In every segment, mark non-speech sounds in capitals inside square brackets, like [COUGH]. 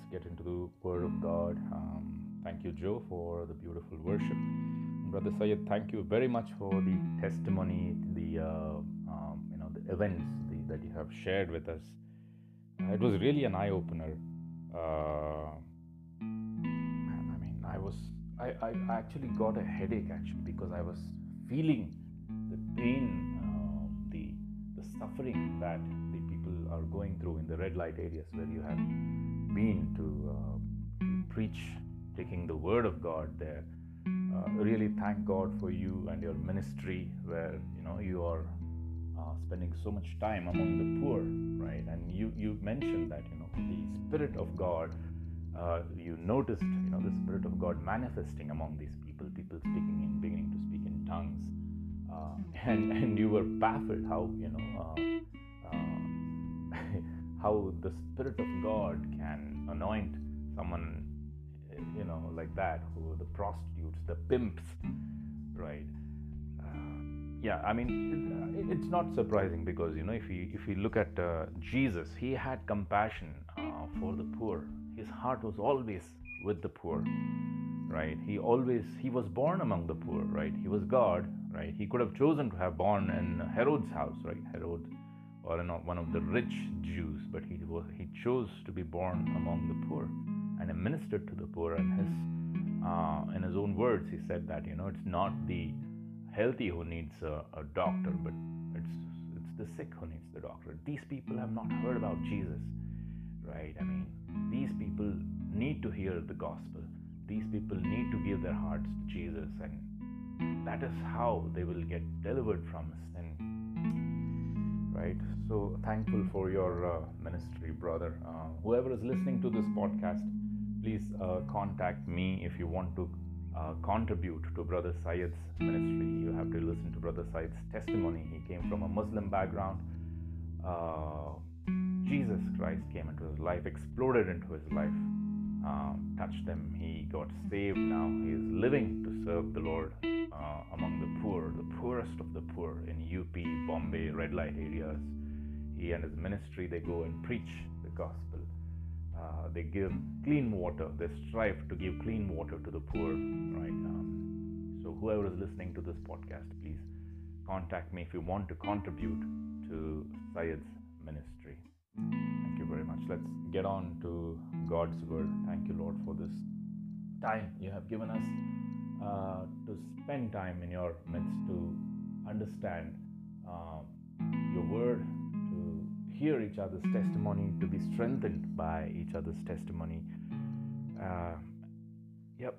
let's get into the Word of God. Um, thank you, Joe, for the beautiful worship. Brother Syed, thank you very much for the testimony, the uh, um, you know the events the, that you have shared with us. Uh, it was really an eye opener. Uh, I mean, I was I, I actually got a headache actually because I was feeling the pain, um, the the suffering that the people are going through in the red light areas where you have been to, uh, to preach, taking the word of God there. Uh, really thank God for you and your ministry, where you know you are uh, spending so much time among the poor, right? And you you mentioned that you know the spirit of God. Uh, you noticed, you know, the spirit of God manifesting among these people, people speaking in, beginning to speak in tongues, uh, [LAUGHS] and and you were baffled how you know uh, [LAUGHS] how the spirit of God can anoint someone, you know, like that, who the prostitutes, the pimps, right? yeah, I mean, it's not surprising because you know if you if you look at uh, Jesus, he had compassion uh, for the poor. His heart was always with the poor, right? He always he was born among the poor, right? He was God, right? He could have chosen to have born in Herod's house, right? Herod, or in one of the rich Jews, but he was he chose to be born among the poor, and ministered to the poor. And his uh, in his own words, he said that you know it's not the healthy who needs a, a doctor, but it's it's the sick who needs the doctor. These people have not heard about Jesus, right? I mean, these people need to hear the gospel. These people need to give their hearts to Jesus, and that is how they will get delivered from sin. Right? So thankful for your uh, ministry, brother. Uh, whoever is listening to this podcast, please uh, contact me if you want to uh, contribute to Brother Syed's ministry. You have to listen to Brother Syed's testimony. He came from a Muslim background. Uh, Jesus Christ came into his life, exploded into his life, um, touched him. He got saved now. He is living to serve the Lord uh, among the poor, the poorest of the poor in UP, Bombay, red light areas. He and his ministry, they go and preach the gospel. Uh, they give clean water. They strive to give clean water to the poor, right? Um, so whoever is listening to this podcast, please contact me if you want to contribute to Syed's ministry. Thank you very much. Let's get on to God's word. Thank you, Lord, for this time you have given us uh, to spend time in your midst to understand uh, your word to hear each other's testimony, to be strengthened by each other's testimony. Uh, yep.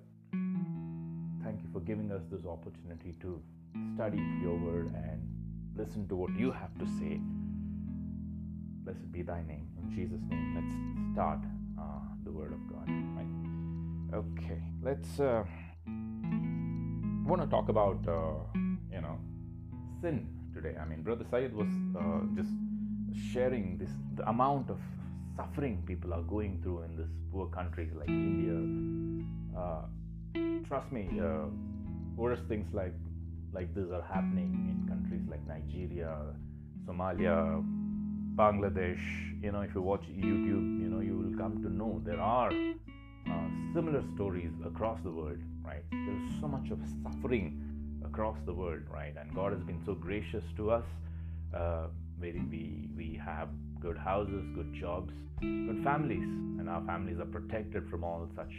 Thank you for giving us this opportunity to study your word and listen to what you have to say. Blessed be thy name. In Jesus' name, let's start uh, the word of God. Right? Okay, let's. Uh, want to talk about uh, you know sin today. I mean, Brother Syed was uh, just sharing this the amount of suffering people are going through in these poor countries like India. Uh, trust me, uh, worse things like like this are happening in countries like Nigeria, Somalia, Bangladesh. You know, if you watch YouTube, you know you will come to know there are uh, similar stories across the world. Right? There's so much of suffering across the world, right? And God has been so gracious to us. Uh, where we, we have good houses, good jobs, good families, and our families are protected from all such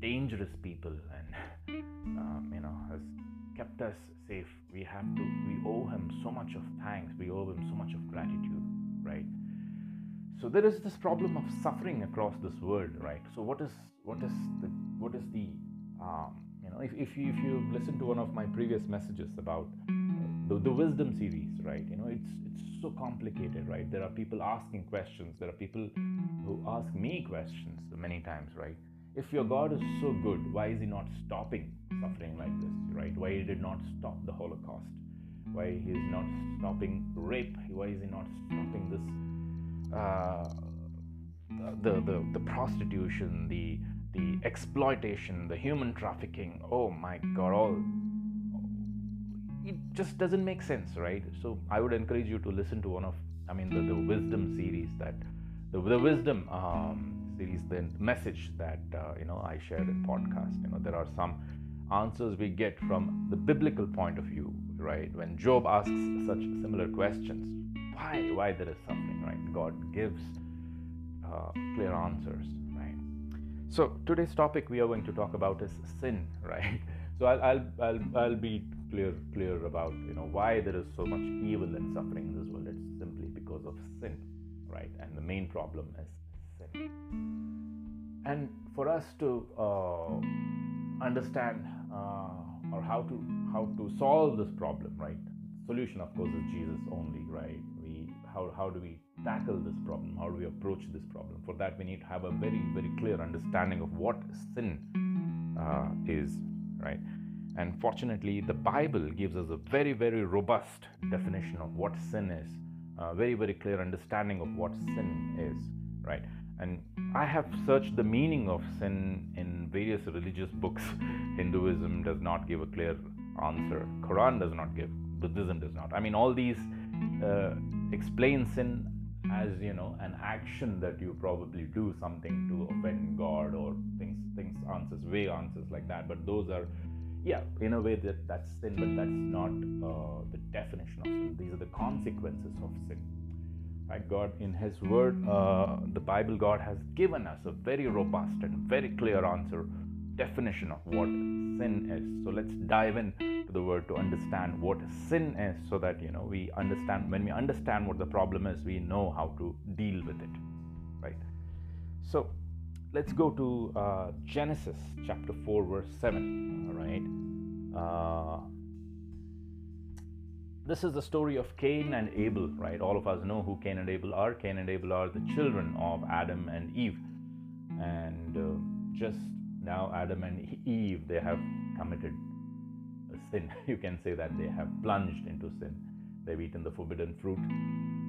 dangerous people and [LAUGHS] um, you know has kept us safe. We have to we owe him so much of thanks. We owe him so much of gratitude, right? So there is this problem of suffering across this world, right? So what is what is the what is the um, you know if, if you if you listen to one of my previous messages about the, the wisdom series, right? You know, it's it's so complicated, right? There are people asking questions. There are people who ask me questions many times, right? If your God is so good, why is He not stopping suffering like this, right? Why He did not stop the Holocaust? Why He is not stopping rape? Why is He not stopping this? Uh, the, the the prostitution, the the exploitation, the human trafficking. Oh my God! All it just doesn't make sense, right? So I would encourage you to listen to one of, I mean, the, the wisdom series that the, the wisdom um, series, the message that uh, you know I shared in podcast. You know, there are some answers we get from the biblical point of view, right? When Job asks such similar questions, why, why there is suffering, right? God gives uh, clear answers, right? So today's topic we are going to talk about is sin, [LAUGHS] right? So I'll, I'll, I'll, I'll be clear, clear about you know why there is so much evil and suffering in this world. It's simply because of sin, right? And the main problem is sin. And for us to uh, understand uh, or how to how to solve this problem, right? Solution, of course, is Jesus only, right? How how do we tackle this problem? How do we approach this problem? For that, we need to have a very very clear understanding of what sin uh, is, right? And fortunately, the Bible gives us a very very robust definition of what sin is, a very very clear understanding of what sin is, right? and i have searched the meaning of sin in various religious books [LAUGHS] hinduism does not give a clear answer quran does not give buddhism does not i mean all these uh, explain sin as you know an action that you probably do something to offend god or things things answers vague answers like that. But those are yeah in a way that that's sin but that's not uh, the definition of sin. These are the consequences of sin. Right? God, in His Word, uh, the Bible, God has given us a very robust and very clear answer, definition of what sin is. So let's dive in to the Word to understand what sin is, so that you know we understand. When we understand what the problem is, we know how to deal with it. Right. So let's go to uh, Genesis chapter four, verse seven. All right. Uh, this is the story of Cain and Abel, right? All of us know who Cain and Abel are. Cain and Abel are the children of Adam and Eve. And uh, just now, Adam and Eve, they have committed a sin. [LAUGHS] You can say that they have plunged into sin. They've eaten the forbidden fruit.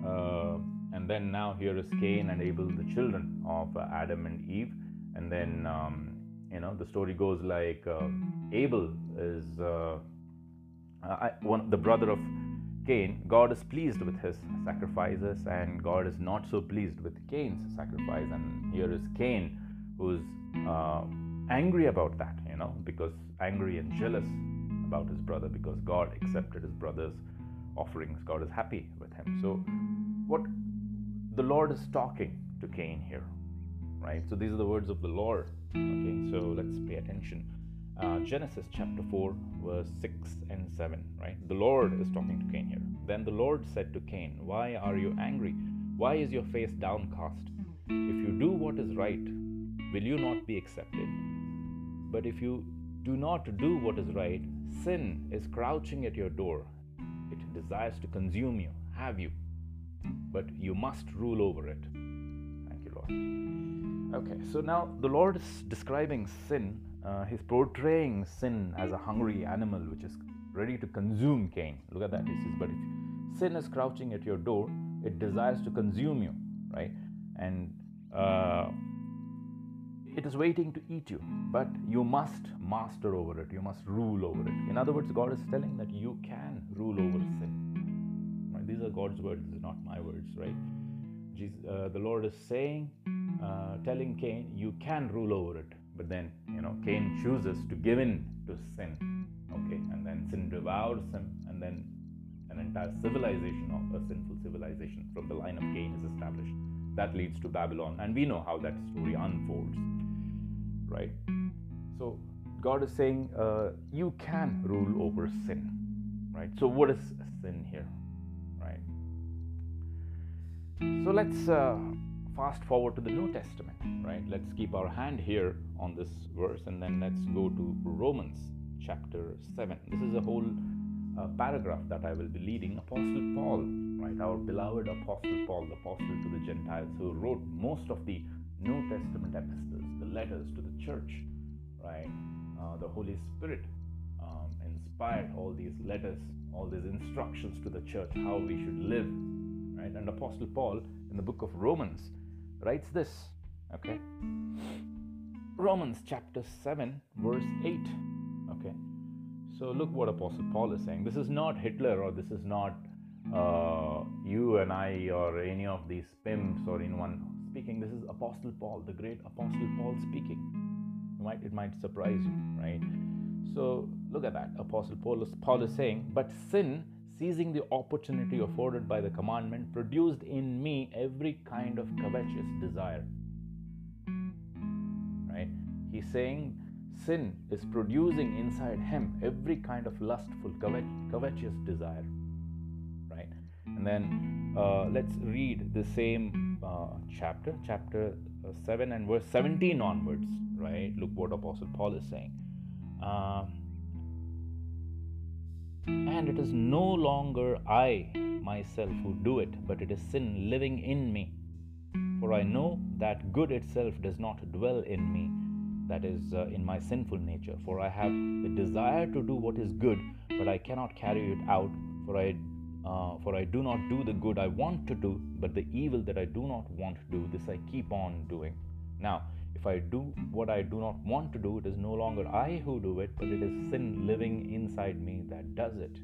Uh, and then now here is Cain and Abel, the children of uh, Adam and Eve. And then, um, you know, the story goes like uh, Abel is uh, uh, one, the brother of Cain, God is pleased with his sacrifices, and God is not so pleased with Cain's sacrifice. And here is Cain, who's uh, angry about that, you know, because angry and jealous about his brother, because God accepted his brother's offerings. God is happy with him. So, what the Lord is talking to Cain here, right? So, these are the words of the Lord. Okay, so let's pay attention uh, Genesis chapter 4, verse 6 and 7, right? The Lord is talking to Cain here. Then the Lord said to Cain, Why are you angry? Why is your face downcast? If you do what is right, will you not be accepted? But if you do not do what is right, sin is crouching at your door. It desires to consume you, have you, but you must rule over it. Thank you, Lord. Okay, so now the Lord is describing sin uh, he's portraying sin as a hungry animal which is ready to consume Cain. Look at that. He says, But if sin is crouching at your door, it desires to consume you, right? And uh, it is waiting to eat you, but you must master over it. You must rule over it. In other words, God is telling that you can rule over sin. Right? These are God's words, these are not my words, right? Jesus, uh, the Lord is saying, uh, telling Cain, you can rule over it. But then, you know, Cain chooses to give in to sin. Okay, and then sin devours him, and then an entire civilization of a sinful civilization from the line of Cain is established. That leads to Babylon, and we know how that story unfolds, right? So God is saying uh, you can rule over sin, right? So what is sin here, right? So let's uh, fast forward to the New Testament, right? Let's keep our hand here on this verse and then let's go to Romans chapter 7. This is a whole uh, paragraph that I will be leading. Apostle Paul, right? Our beloved Apostle Paul, the apostle to the Gentiles, who wrote most of the New Testament epistles, letters to the church, right? Uh, the Holy Spirit um, inspired all these letters, all these instructions to the church, how we should live, right? And Apostle Paul in the book of Romans writes this, okay? Romans chapter 7, verse 8, okay? So look what Apostle Paul is saying. This is not Hitler or this is not uh, you and I or any of these pimps or anyone speaking. This is Apostle Paul, the great Apostle Paul speaking. It might, it might surprise you, right? So look at that. Apostle Paul is, Paul is saying, But sin, seizing the opportunity afforded by the commandment, produced in me every kind of covetous desire. Right? He's saying sin is producing inside him every kind of lustful, covetous desire. Right? And then uh, let's read the same chapter, chapter uh, 7 and verse 17 onwards. Right? Look what Apostle Paul is saying. Um, and it is no longer I myself who do it, but it is sin living in me. For I know that good itself does not dwell in me, that is, uh, in my sinful nature. For I have the desire to do what is good, but I cannot carry it out. For I, uh, for I do not do the good I want to do, but the evil that I do not want to do, this I keep on doing. Now, if I do what I do not want to do, it is no longer I who do it, but it is sin living inside me that does it.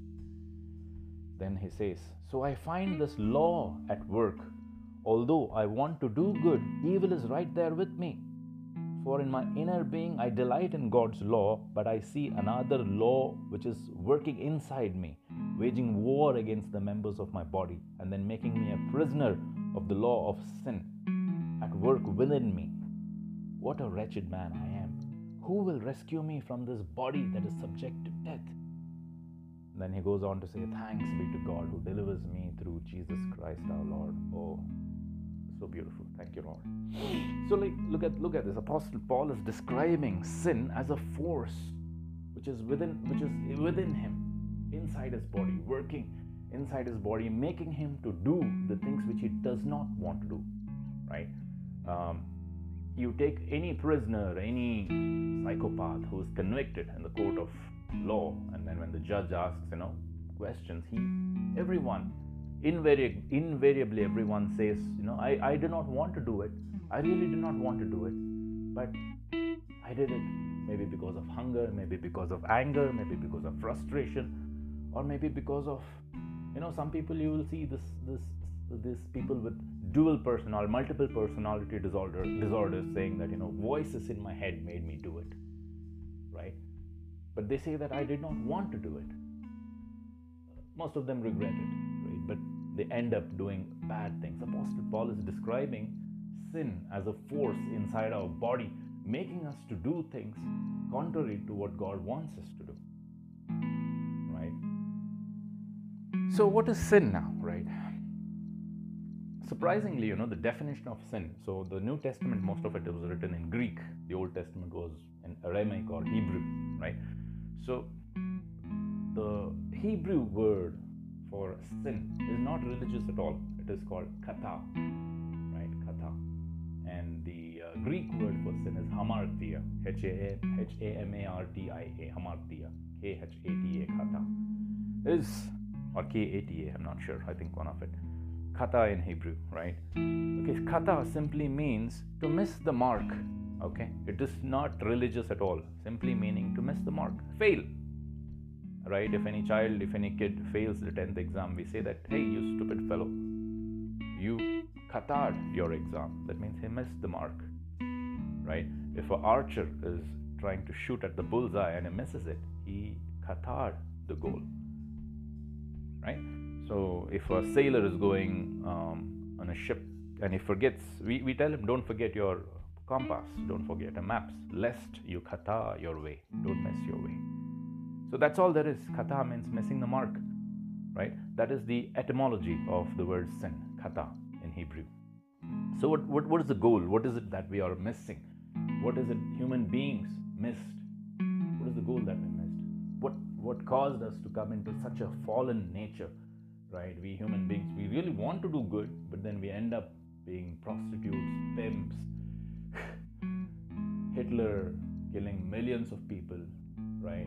Then he says, So I find this law at work. Although I want to do good, evil is right there with me. For in my inner being I delight in God's law, but I see another law which is working inside me, waging war against the members of my body, and then making me a prisoner of the law of sin at work within me. What a wretched man I am. Who will rescue me from this body that is subject to death? Then he goes on to say, Thanks be to God who delivers me through Jesus Christ our Lord. Oh, so beautiful. Thank you, Lord. So like, look at look at this. Apostle Paul is describing sin as a force which is within which is within him, inside his body, working inside his body, making him to do the things which he does not want to do. Right? Um, you take any prisoner, any psychopath who is convicted in the court of law, and then when the judge asks, you know, questions, he, everyone, invariably, invariably everyone says, you know, I, I do not want to do it. Hmm. I really do not want to do it, but I did it. Maybe because of hunger, maybe because of anger, maybe because of frustration, or maybe because of, you know, some people you will see this this these people with dual personality, multiple personality disorder, disorders saying that, you know, voices in my head made me do it, right? But they say that I did not want to do it. Most of them regret it, they end up doing bad things. Apostle Paul is describing sin as a force inside our body, making us to do things contrary to what God wants us to do. Right? So, what is sin now, right? surprisingly, you know, the definition of sin. So the New Testament, most of it was written in Greek. The Old Testament was in Aramaic or Hebrew, right? So the Hebrew word for sin is not religious at all. It is called kata, right? Kata. And the uh, Greek word for sin is hamartia, hamartia, K H A T A, kata. Is or K A T A, I'm not sure. I think one of it kata in Hebrew, right? Okay, kata simply means to miss the mark. Okay, it is not religious at all, simply meaning to miss the mark, fail. Right? If any child, if any kid fails the 10th exam, we say that, hey, you stupid fellow, you katad your exam. That means he missed the mark. Right? If an archer is trying to shoot at the bullseye and he misses it, he katad the goal. Right? So if a sailor is going um, on a ship and he forgets, we, we tell him, don't forget your compass, don't forget your maps, lest you kata your way, don't miss your way. So that's all there is. Kata means missing the mark, right? That is the etymology of the word sin, kata in Hebrew. So what, what, what is the goal? What is it that we are missing? What is it human beings missed? What is the goal that we missed? What, what caused us to come into such a fallen nature? right? We human beings, we really want to do good, but then we end up being prostitutes, pimps, [LAUGHS] Hitler killing millions of people, right?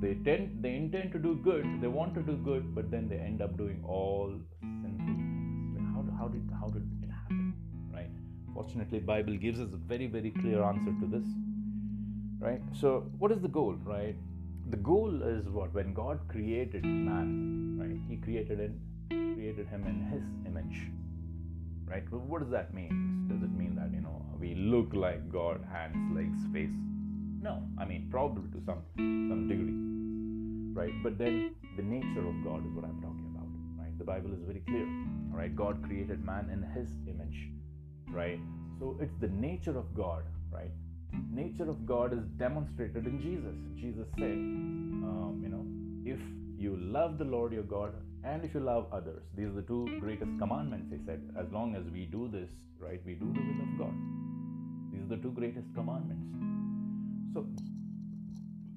They tend, they intend to do good, they want to do good, but then they end up doing all sinful things. Like how, how did how did it happen, right? Fortunately, Bible gives us a very very clear answer to this, right? So, what is the goal, right? the goal is what when god created man right he created it created him in his image right? Well, what does that mean? Does it mean that you know we look like God, hands, legs, face? No, I mean probably to some some degree, right? But then the nature of God is what I'm talking about, right? The Bible is very clear, right? God created man in His image, right? So it's the nature of God, right? Nature of God is demonstrated in Jesus. Jesus said, um, you know, if you love the Lord your God and if you love others, these are the two greatest commandments, he said. As long as we do this, right, we do the will of God. These are the two greatest commandments. So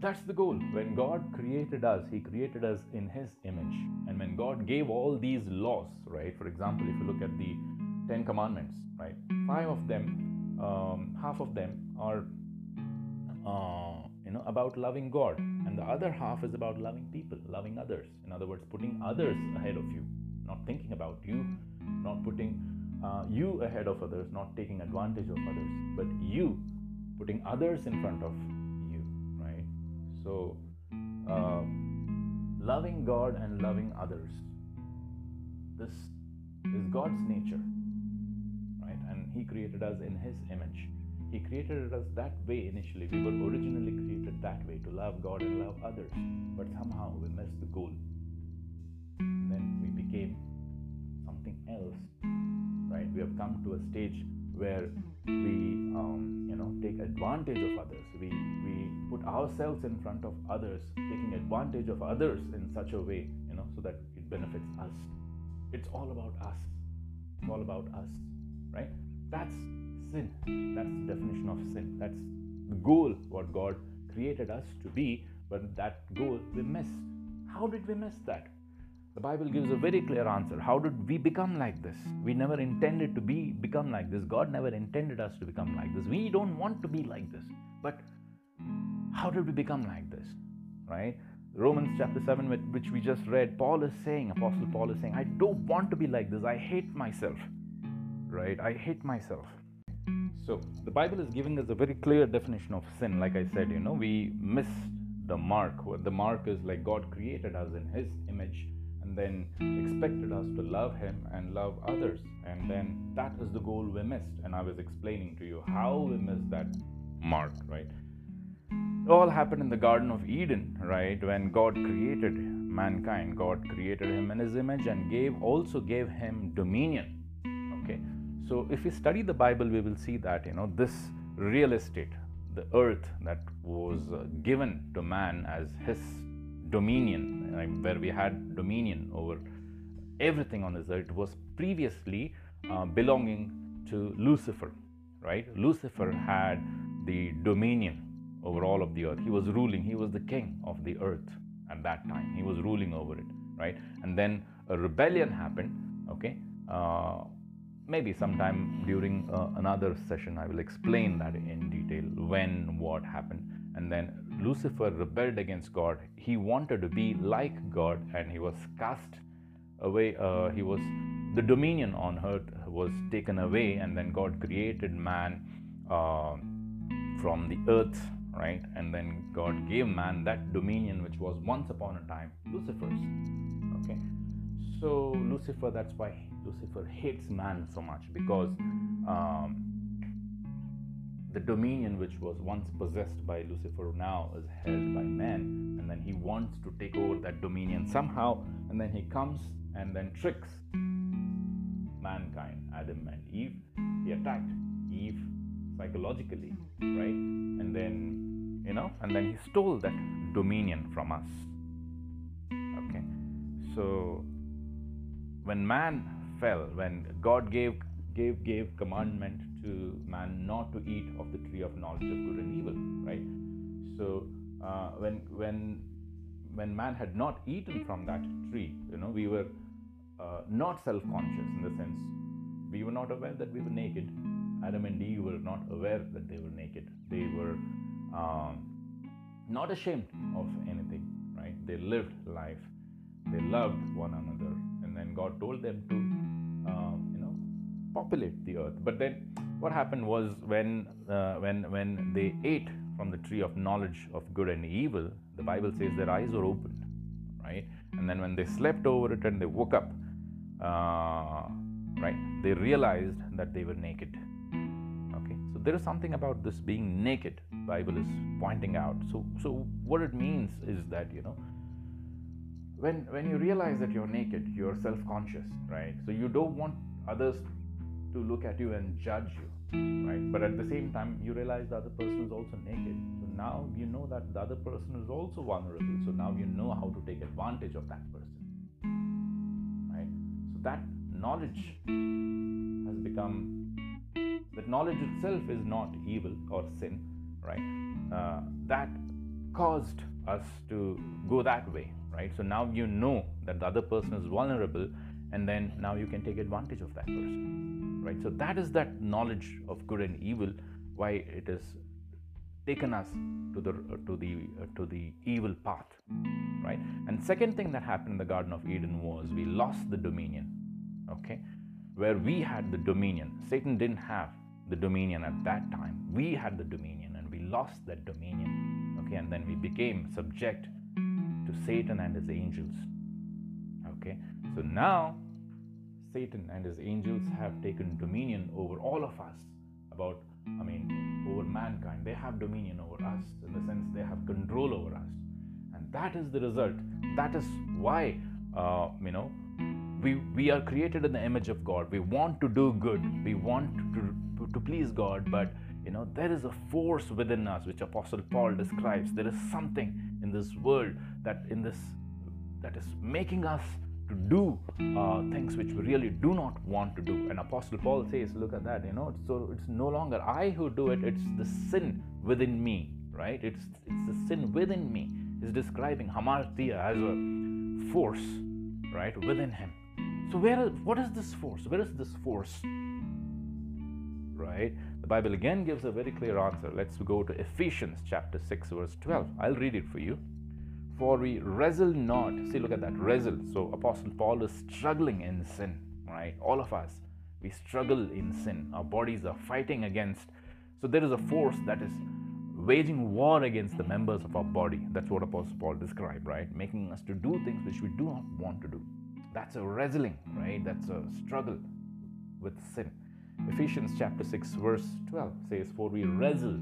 that's the goal. When God created us, He created us in His image. And when God gave all these laws, right, for example, if you look at the Ten Commandments, right, five of them, um, half of them are, uh, you know, about loving God, and the other half is about loving people, loving others. In other words, putting others ahead of you, not thinking about you, not putting uh, you ahead of others, not taking advantage of others, but you putting others in front of you, right? so, uh, loving God and loving others. This is God's nature, right? And He created us in His image. He created us that way initially. We were originally created that way to love God and love others. But somehow we missed the goal. And then we became something else, right? We have come to a stage where we, um, you know, take advantage of others. We we put ourselves in front of others, taking advantage of others in such a way, you know, so that it benefits us. It's all about us. It's all about us, right? That's sin. That's the definition of sin. That's the goal, what God created us to be, but that goal we missed. How did we miss that? The Bible gives a very clear answer. How did we become like this? We never intended to be become like this. God never intended us to become like this. We don't want to be like this. But how did we become like this? Right? Romans chapter 7, which we just read, Paul is saying, Apostle Paul is saying, I don't want to be like this. I hate myself. Right? I hate myself. So the Bible is giving us a very clear definition of sin. Like I said, you know, we missed the mark. The mark is like God created us in His image and then expected us to love Him and love others. And then that is the goal we missed. And I was explaining to you how we missed that mark, right? It all happened in the Garden of Eden, right? When God created mankind, God created him in his image and gave also gave him dominion. Okay. So if we study the Bible, we will see that, you know, this real estate, the earth that was uh, given to man as his dominion, where we had dominion over everything on this earth, was previously uh, belonging to Lucifer, right? Lucifer had the dominion over all of the earth. He was ruling, he was the king of the earth at that time. He was ruling over it, right? And then a rebellion happened, okay? Uh, maybe sometime during uh, another session, I will explain that in detail when, what happened. And then Lucifer rebelled against God. He wanted to be like God and he was cast away. Uh, he was, the dominion on earth was taken away, and then God created man uh, from the earth right? And then God gave man that dominion which was once upon a time Lucifer's. Okay, so Lucifer, that's why Lucifer hates man so much because um, the dominion which was once possessed by Lucifer now is held by man, and then he wants to take over that dominion somehow, and then he comes and then tricks mankind, Adam and Eve. He attacked Eve psychologically, right? And then you know, and then he stole that dominion from us. Okay, so when man fell, when God gave gave gave commandment to man not to eat of the tree of knowledge of good and evil, right? So uh, when when when man had not eaten from that tree, you know, we were uh, not self-conscious in the sense we were not aware that we were naked. Adam and Eve were not aware that they were naked. They were um, not ashamed of anything, right? They lived life, they loved one another, and then God told them to, um, you know, populate the earth. But then, what happened was when uh, when when they ate from the tree of knowledge of good and evil, the Bible says their eyes were opened, right? And then when they slept over it and they woke up, uh, right? They realized that they were naked. Okay, so there is something about this being naked. Bible is pointing out. So, so what it means is that you know, when when you realize that you're naked, you're self-conscious, right? So you don't want others to look at you and judge you, right? But at the same time, you realize the other person is also naked. So now you know that the other person is also vulnerable. So now you know how to take advantage of that person, right? So that knowledge has become that knowledge itself is not evil or sin, right? Uh, that caused us to go that way, right? So now you know that the other person is vulnerable, and then now you can take advantage of that person, right? So that is that knowledge of good and evil, why it has taken us to the to the uh, to the evil path, right? And second thing that happened in the Garden of Eden was we lost the dominion okay where we had the dominion satan didn't have the dominion at that time we had the dominion and we lost that dominion okay and then we became subject to satan and his angels okay so now satan and his angels have taken dominion over all of us about i mean over mankind they have dominion over us in the sense they have control over us and that is the result that is why uh, you know we, we are created in the image of God. We want to do good. We want to, to please God, but you know there is a force within us which Apostle Paul describes. There is something in this world that in this that is making us to do uh, things which we really do not want to do. And Apostle Paul says, look at that, you know, so it's no longer I who do it, it's the sin within me, right? It's it's the sin within me. He's describing hamartia as a force, right, within him. So where what is this force? Where is this force? Right? The Bible again gives a very clear answer. Let's go to Ephesians chapter 6 verse 12. I'll read it for you. For we wrestle not. See, look at that. Wrestle. So Apostle Paul is struggling in sin, right? All of us. We struggle in sin. Our bodies are fighting against. So there is a force that is waging war against the members of our body. That's what Apostle Paul described, right? Making us to do things which we do not want to do. That's a wrestling, right? That's a struggle with sin. Ephesians chapter 6, verse 12 says, For we wrestle,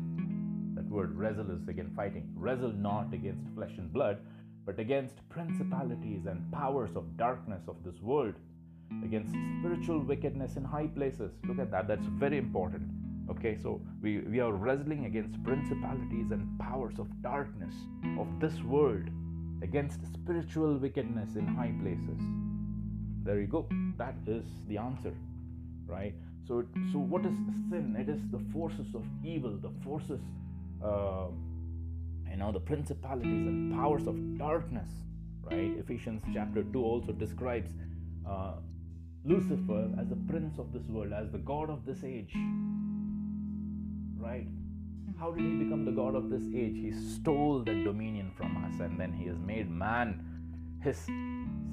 word wrestle is again fighting, wrestle not against flesh and blood, but against principalities and powers of darkness of this world, against spiritual wickedness in high places. Look at that, that's very important. Okay, so we, we are wrestling against principalities and powers of darkness of this world, against spiritual wickedness in high places. There you go. That is the answer right? So so what is sin? It is the forces of evil the forces uh, you know the principalities and powers of darkness right? Ephesians chapter 2 also describes uh, lucifer as the prince of this world as the god of this age right? How did he become the god of this age? He stole the dominion from us and then he has made man his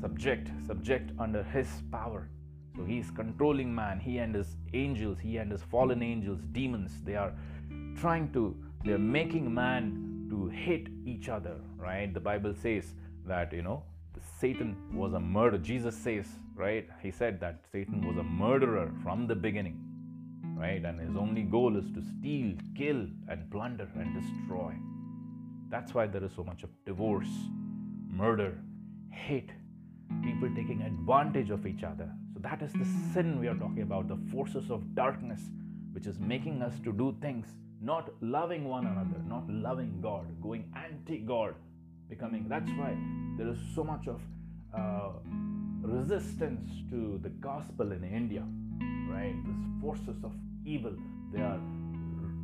subject, subject under his power. So he's controlling man, he and his angels, he and his fallen angels, demons, they are trying to, they're making man to hate each other, right? The Bible says that, you know, Satan was a murderer. Jesus says, right? He said that Satan was a murderer from the beginning, right? And his only goal is to steal, kill, and plunder and destroy. That's why there is so much of divorce, murder, hate, people taking advantage of each other. So that is the sin we are talking about, the forces of darkness, which is making us to do things not loving one another, not loving God, going anti God, becoming. That's why there is so much of uh, resistance to the gospel in India, right? These forces of evil, they are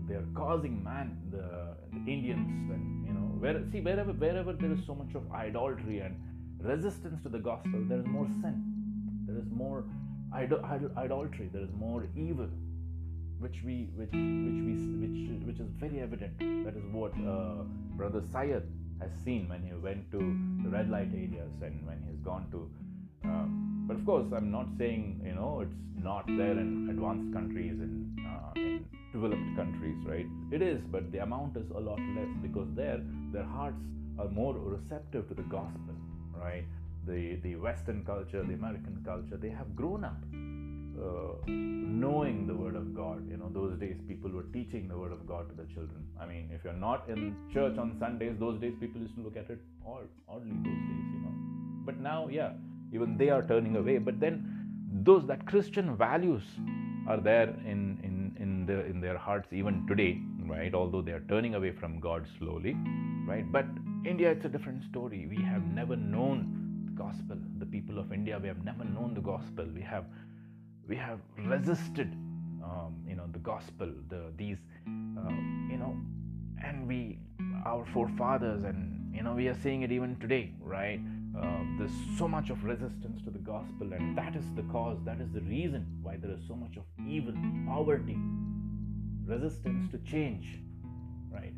they are causing man, the, the Indians, and you know, where see wherever wherever there is so much of idolatry and resistance to the gospel, there is more sin, there is more idol- idol- idolatry, there is more evil, which we, which, which we, which, which is very evident. That is what uh, Brother Syed has seen when he went to the red light areas and when he's gone to. Uh, but of course, I'm not saying you know it's not there in advanced countries and uh, in developed countries, right? It is, but the amount is a lot less because there their hearts are more receptive to the gospel right? The, the Western culture, the American culture, they have grown up uh, knowing the word of God. You know, those days people were teaching the word of God to the children. I mean, if you're not in church on Sundays, those days people used to look at it odd, oddly. Those days, you know. But now, yeah, even they are turning away. But then, those that Christian values are there in in in the in their hearts even today, right? Although they are turning away from God slowly, right? But India, it's a different story. We have never known the gospel. The people of India, we have never known the gospel. We have we have resisted um, you know the gospel the these uh, you know and we our forefathers and you know we are seeing it even today right? Uh, there's so much of resistance to the gospel and that is the cause that is the reason why there is so much of evil poverty resistance to change right?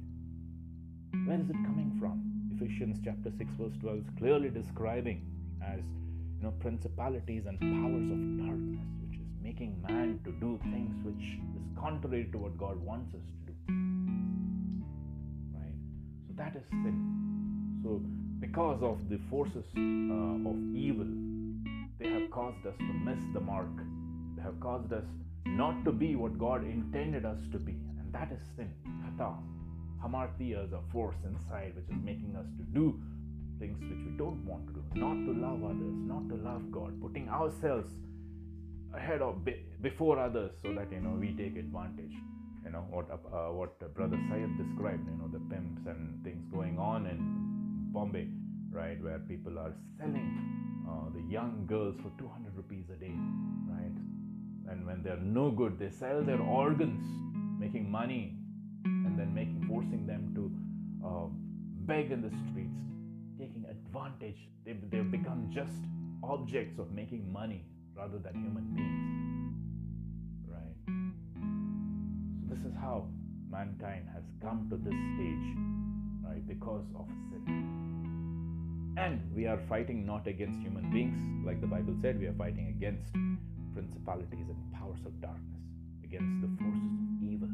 Where is it coming from? Ephesians chapter 6 verse 12 is clearly describing as you know principalities and powers of darkness making man to do things which is contrary to what God wants us to do. Right? So that is sin. So, because of the forces uh, of evil, they have caused us to miss the mark. They have caused us not to be what God intended us to be. And that is sin. Hata. Hamartia is a force inside which is making us to do things which we don't want to do. Not to love others, not to love God, putting ourselves ahead of before others so that you know we take advantage you know what uh, what brother Syed described you know the pimps and things going on in Bombay right where people are selling uh, the young girls for 200 rupees a day right? And when they're no good they sell their organs making money and then making forcing them to uh, beg in the streets taking advantage. They, they've become just objects of making money rather than human beings. Right? So, this is how mankind has come to this stage, right? Because of sin. And we are fighting not against human beings, like the Bible said, we are fighting against principalities and powers of darkness, against the forces of evil.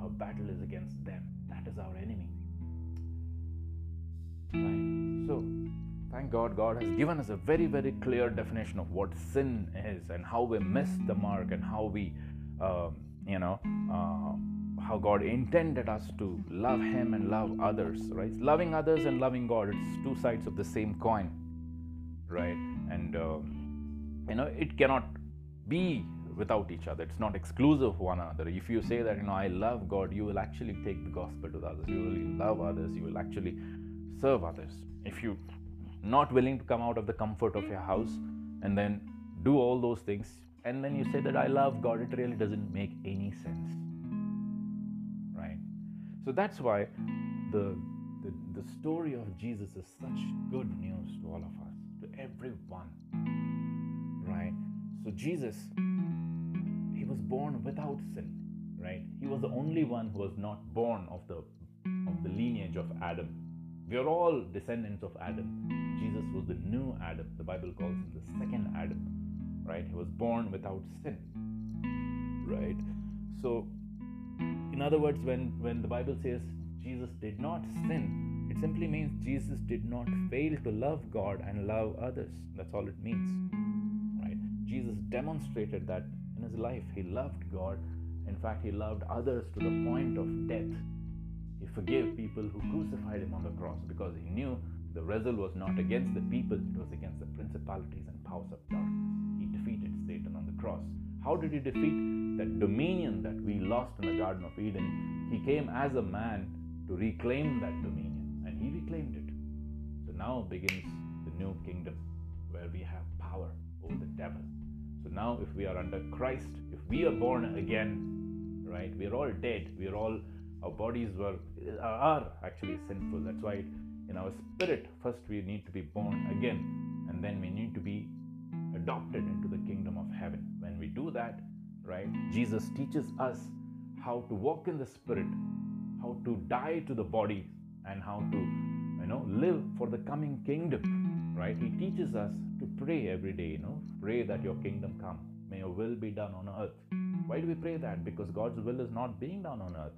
Our battle is against them. That is our enemy. Right? So, Thank God, God has given us a very, very clear definition of what sin is and how we miss the mark and how we, uh, you know, uh, how God intended us to love Him and love others, right? Loving others and loving God, it's two sides of the same coin, right? And, uh, you know, it cannot be without each other. It's not exclusive of one another. If you say that, you know, I love God, you will actually take the gospel to others. You will love others. You will actually serve others. If you not willing to come out of the comfort of your house mm-hmm. and then do all those things. And then you say that i love god it really doesn't make any sense. Right? So that's why the the, the story of jesus is such good news to all of us to everyone. Right? So jesus he was born without sin. Right? He was the only one who was not born of the of the lineage of adam we are all descendants of Adam. Jesus was the new Adam. The Bible calls him the second Adam, right? He was born without sin, right? So, in other words, when, when the Bible says Jesus did not sin, it simply means Jesus did not fail to love God and love others. That's all it means, right? Jesus demonstrated that in his life. He loved God. In fact, he loved others to the point of death he forgave people who crucified him on the cross because he knew the wrestle was not against the people, it was against the principalities and powers of darkness. He defeated Satan on the cross. How did he defeat that dominion that we lost in the Garden of Eden? He came as a man to reclaim that dominion, and he reclaimed it. So now begins the new kingdom where we have power over the devil. So now, if we are under Christ, if we are born again, right, we are all dead, we are all our bodies were are actually sinful. That's why in our spirit first we need to be born again and then we need to be adopted into the kingdom of heaven. When we do that right jesus teaches us how to walk in the spirit how to die to the body and how to you know live for the coming kingdom right? He teaches us to pray every day you know pray that your kingdom come. May your will be done on earth. Why do we pray that? Because god's will is not being done on earth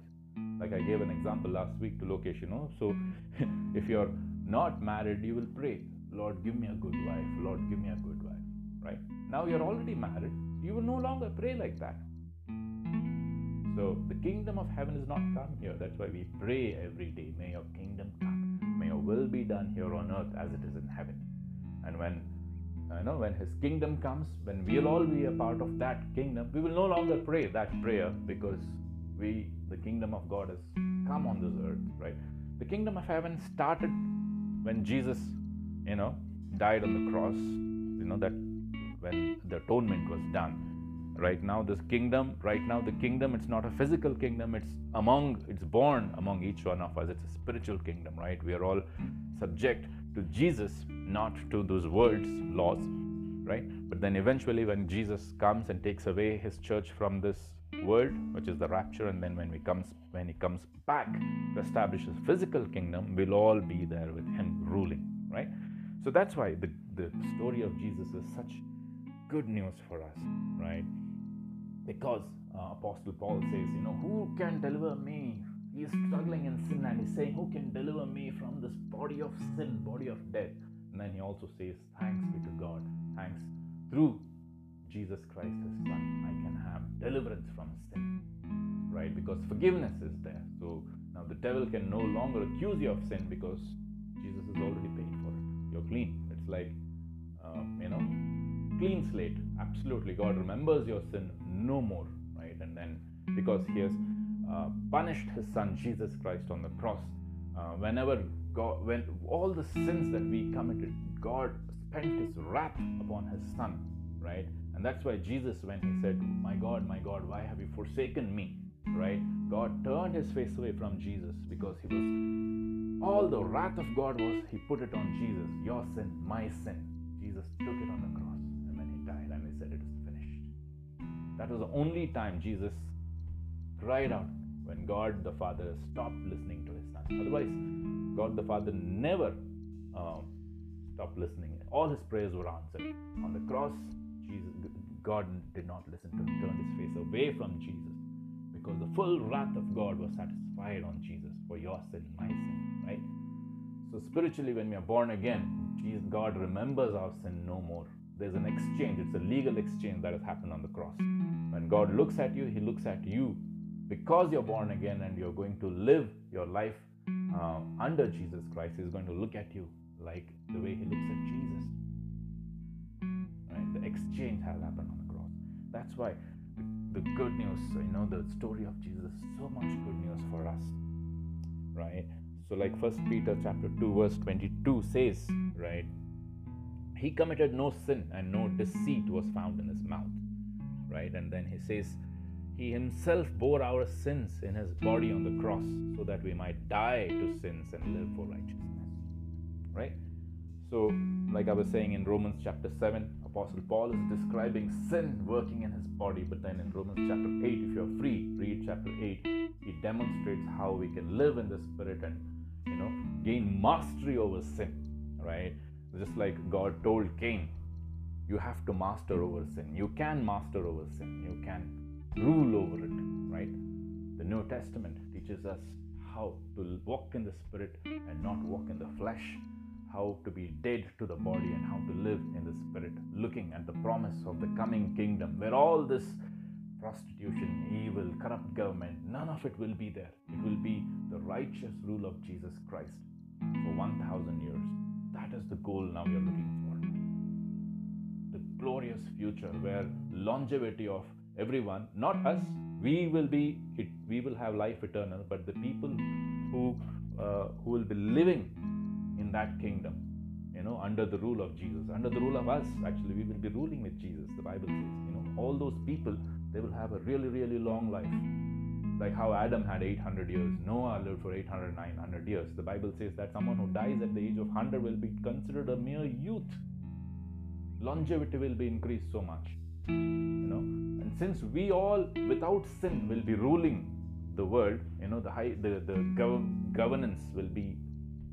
like I gave an example last week to Lokesh, you know. So [LAUGHS] if you're not married, you will pray, Lord, give me a good wife. Lord, give me a good wife. Right? Now you're already married. You will no longer pray like that. So the kingdom of heaven is not come here. That's why we pray every day. May your kingdom come. May your will be done here on earth as it is in heaven. And when uh, you know when his kingdom comes, when we'll all be a part of that kingdom, we will no longer pray that prayer because the kingdom of God has come on this earth, right? The kingdom of heaven started when Jesus, you know, died on the cross. You know that when the atonement was done right now this kingdom right now the kingdom it's not a physical kingdom it's among it's born among each one of us it's a spiritual kingdom right we are all subject to jesus not to those words laws right but then eventually when jesus comes and takes away his church from this world which is the rapture and then when he comes when he comes back to establish his physical kingdom we'll all be there with him ruling right so that's why the, the story of jesus is such good news for us right because uh, Apostle Paul says, you know, who can deliver me? He is struggling in sin and he's saying, who can deliver me from this body of sin, body of death? And then he also says, thanks be to God. Thanks through Jesus Christ, his Son, I can have deliverance from sin. Right? Because forgiveness is there. So now the devil can no longer accuse you of sin because Jesus has already paid for it. You're clean. It's like, uh, you know, clean slate. Absolutely. God remembers your sin no more, right? And then because He has uh, punished His Son Jesus Christ on the cross, uh, whenever God, when all the sins that we committed, God spent His wrath upon His Son, right? And that's why Jesus, when He said, "My God, my God, why have you forsaken me?" Right? God turned His face away from Jesus because He was all the wrath of God was He put it on Jesus, your sin, my sin. Jesus took it on the cross. And when he died, and he said, It is finished. That was the only time Jesus cried out when God the Father stopped listening to his son. Otherwise, God the Father never um, stopped listening. All his prayers were answered. On the cross, Jesus, God did not listen to him, turned his face away from Jesus because the full wrath of God was satisfied on Jesus for your sin, my sin, right? So spiritually, when we are born again, Jesus, God remembers our sin no more. There's an exchange. It's a legal exchange that has happened on the cross. When God looks at you, He looks at you because you're born again and you're going to live your life uh, under Jesus Christ. He's going to look at you like the way He looks at Jesus. Exchange has happened on the cross. That's why the, good news, you know, the story of Jesus, so much good news for us. Right? So, like First Peter chapter 2, verse 22 says, right? He committed no sin and no deceit was found in his mouth right? And then he says, He himself bore our sins in his body on the cross so that we might die to sins and live for righteousness, right? So, like I was saying in Romans chapter 7, Apostle Paul is describing sin working in his body, but then in Romans chapter 8, if you're free, read chapter 8, he demonstrates how we can live in the Spirit and, you know, gain mastery over sin, right? Just like God told Cain, you have to master over sin. You can master over sin. You can rule over it, right? The New Testament teaches us how to walk in the Spirit and not walk in the flesh, how to be dead to the body and how to live in the Spirit, looking at the promise of the coming kingdom where all this prostitution, evil, corrupt government, none of it will be there. It will be the righteous rule of Jesus Christ for 1,000 years. That is the goal now we are looking for The glorious future where longevity of everyone, not us, we will be, we will have life eternal, but the people who uh, who will be living that kingdom, you know, under the rule of Jesus, under the rule of us, actually, we will be ruling with Jesus. The Bible says, you know, all those people they will have a really, really long life. Like how Adam had 800 years, Noah lived for 800, 900 years. The Bible says that someone who dies at the age of 100 will be considered a mere youth longevity will be increased so much you know and since we all without sin will be ruling the world you know the high the, the gov- governance will be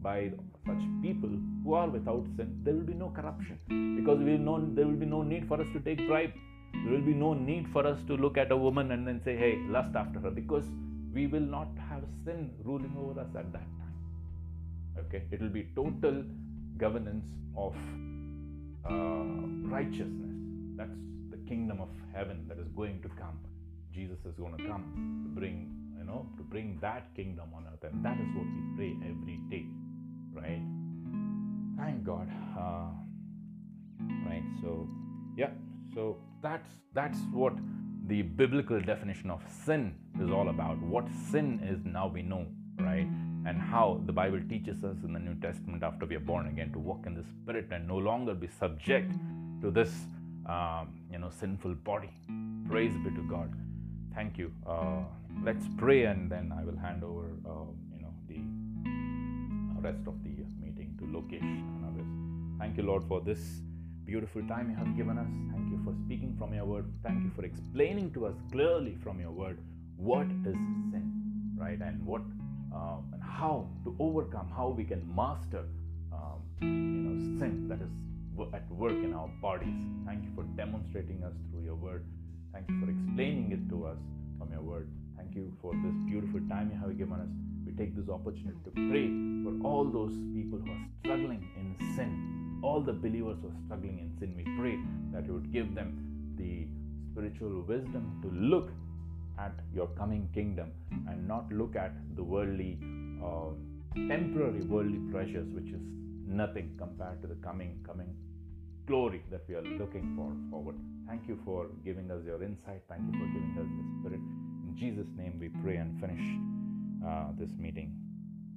by such people who are without sin there will be no corruption. Because we know there will be no need for us to take bribe there will be no need for us to look at a woman and then say hey lust after her because we will not have sin ruling over us at that time. Okay? It will be total governance of uh, righteousness, That's the kingdom of heaven that is going to come. Jesus is going to come to bring, you know, to bring that kingdom on earth. And that is what we pray every day, right? Thank God. Uh, right. So, yeah. So that's that's what the biblical definition of sin is all about. What sin is now we know, right? And how the Bible teaches us in the New Testament after we are born again to walk in the Spirit and no longer be subject to this, um, you know, sinful body. Praise be to God. Thank you. Uh, let's pray and then I will hand over, uh, you know, the rest of the meeting to Lokesh and others. Thank you, Lord, for this beautiful time you have given us. Thank you for speaking from your word. Thank you for explaining to us clearly from your word what is sin, right? And what um, and how to overcome, how we can master, um, you know, sin that is at work in our bodies. Thank you for demonstrating us through your word. Thank you for explaining it to us from your word. Thank you for this beautiful time you have given us. Take this opportunity to pray for all those people who are struggling in sin, all the believers who are struggling in sin. We pray that you would give them the spiritual wisdom to look at your coming kingdom and not look at the worldly, uh, temporary worldly pleasures, which is nothing compared to the coming coming glory that we are looking for forward. Thank you for giving us your insight. Thank you for giving us your spirit. In Jesus' name we pray and finish uh, this meeting.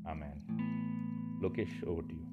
Amen. Lokesh, over to you.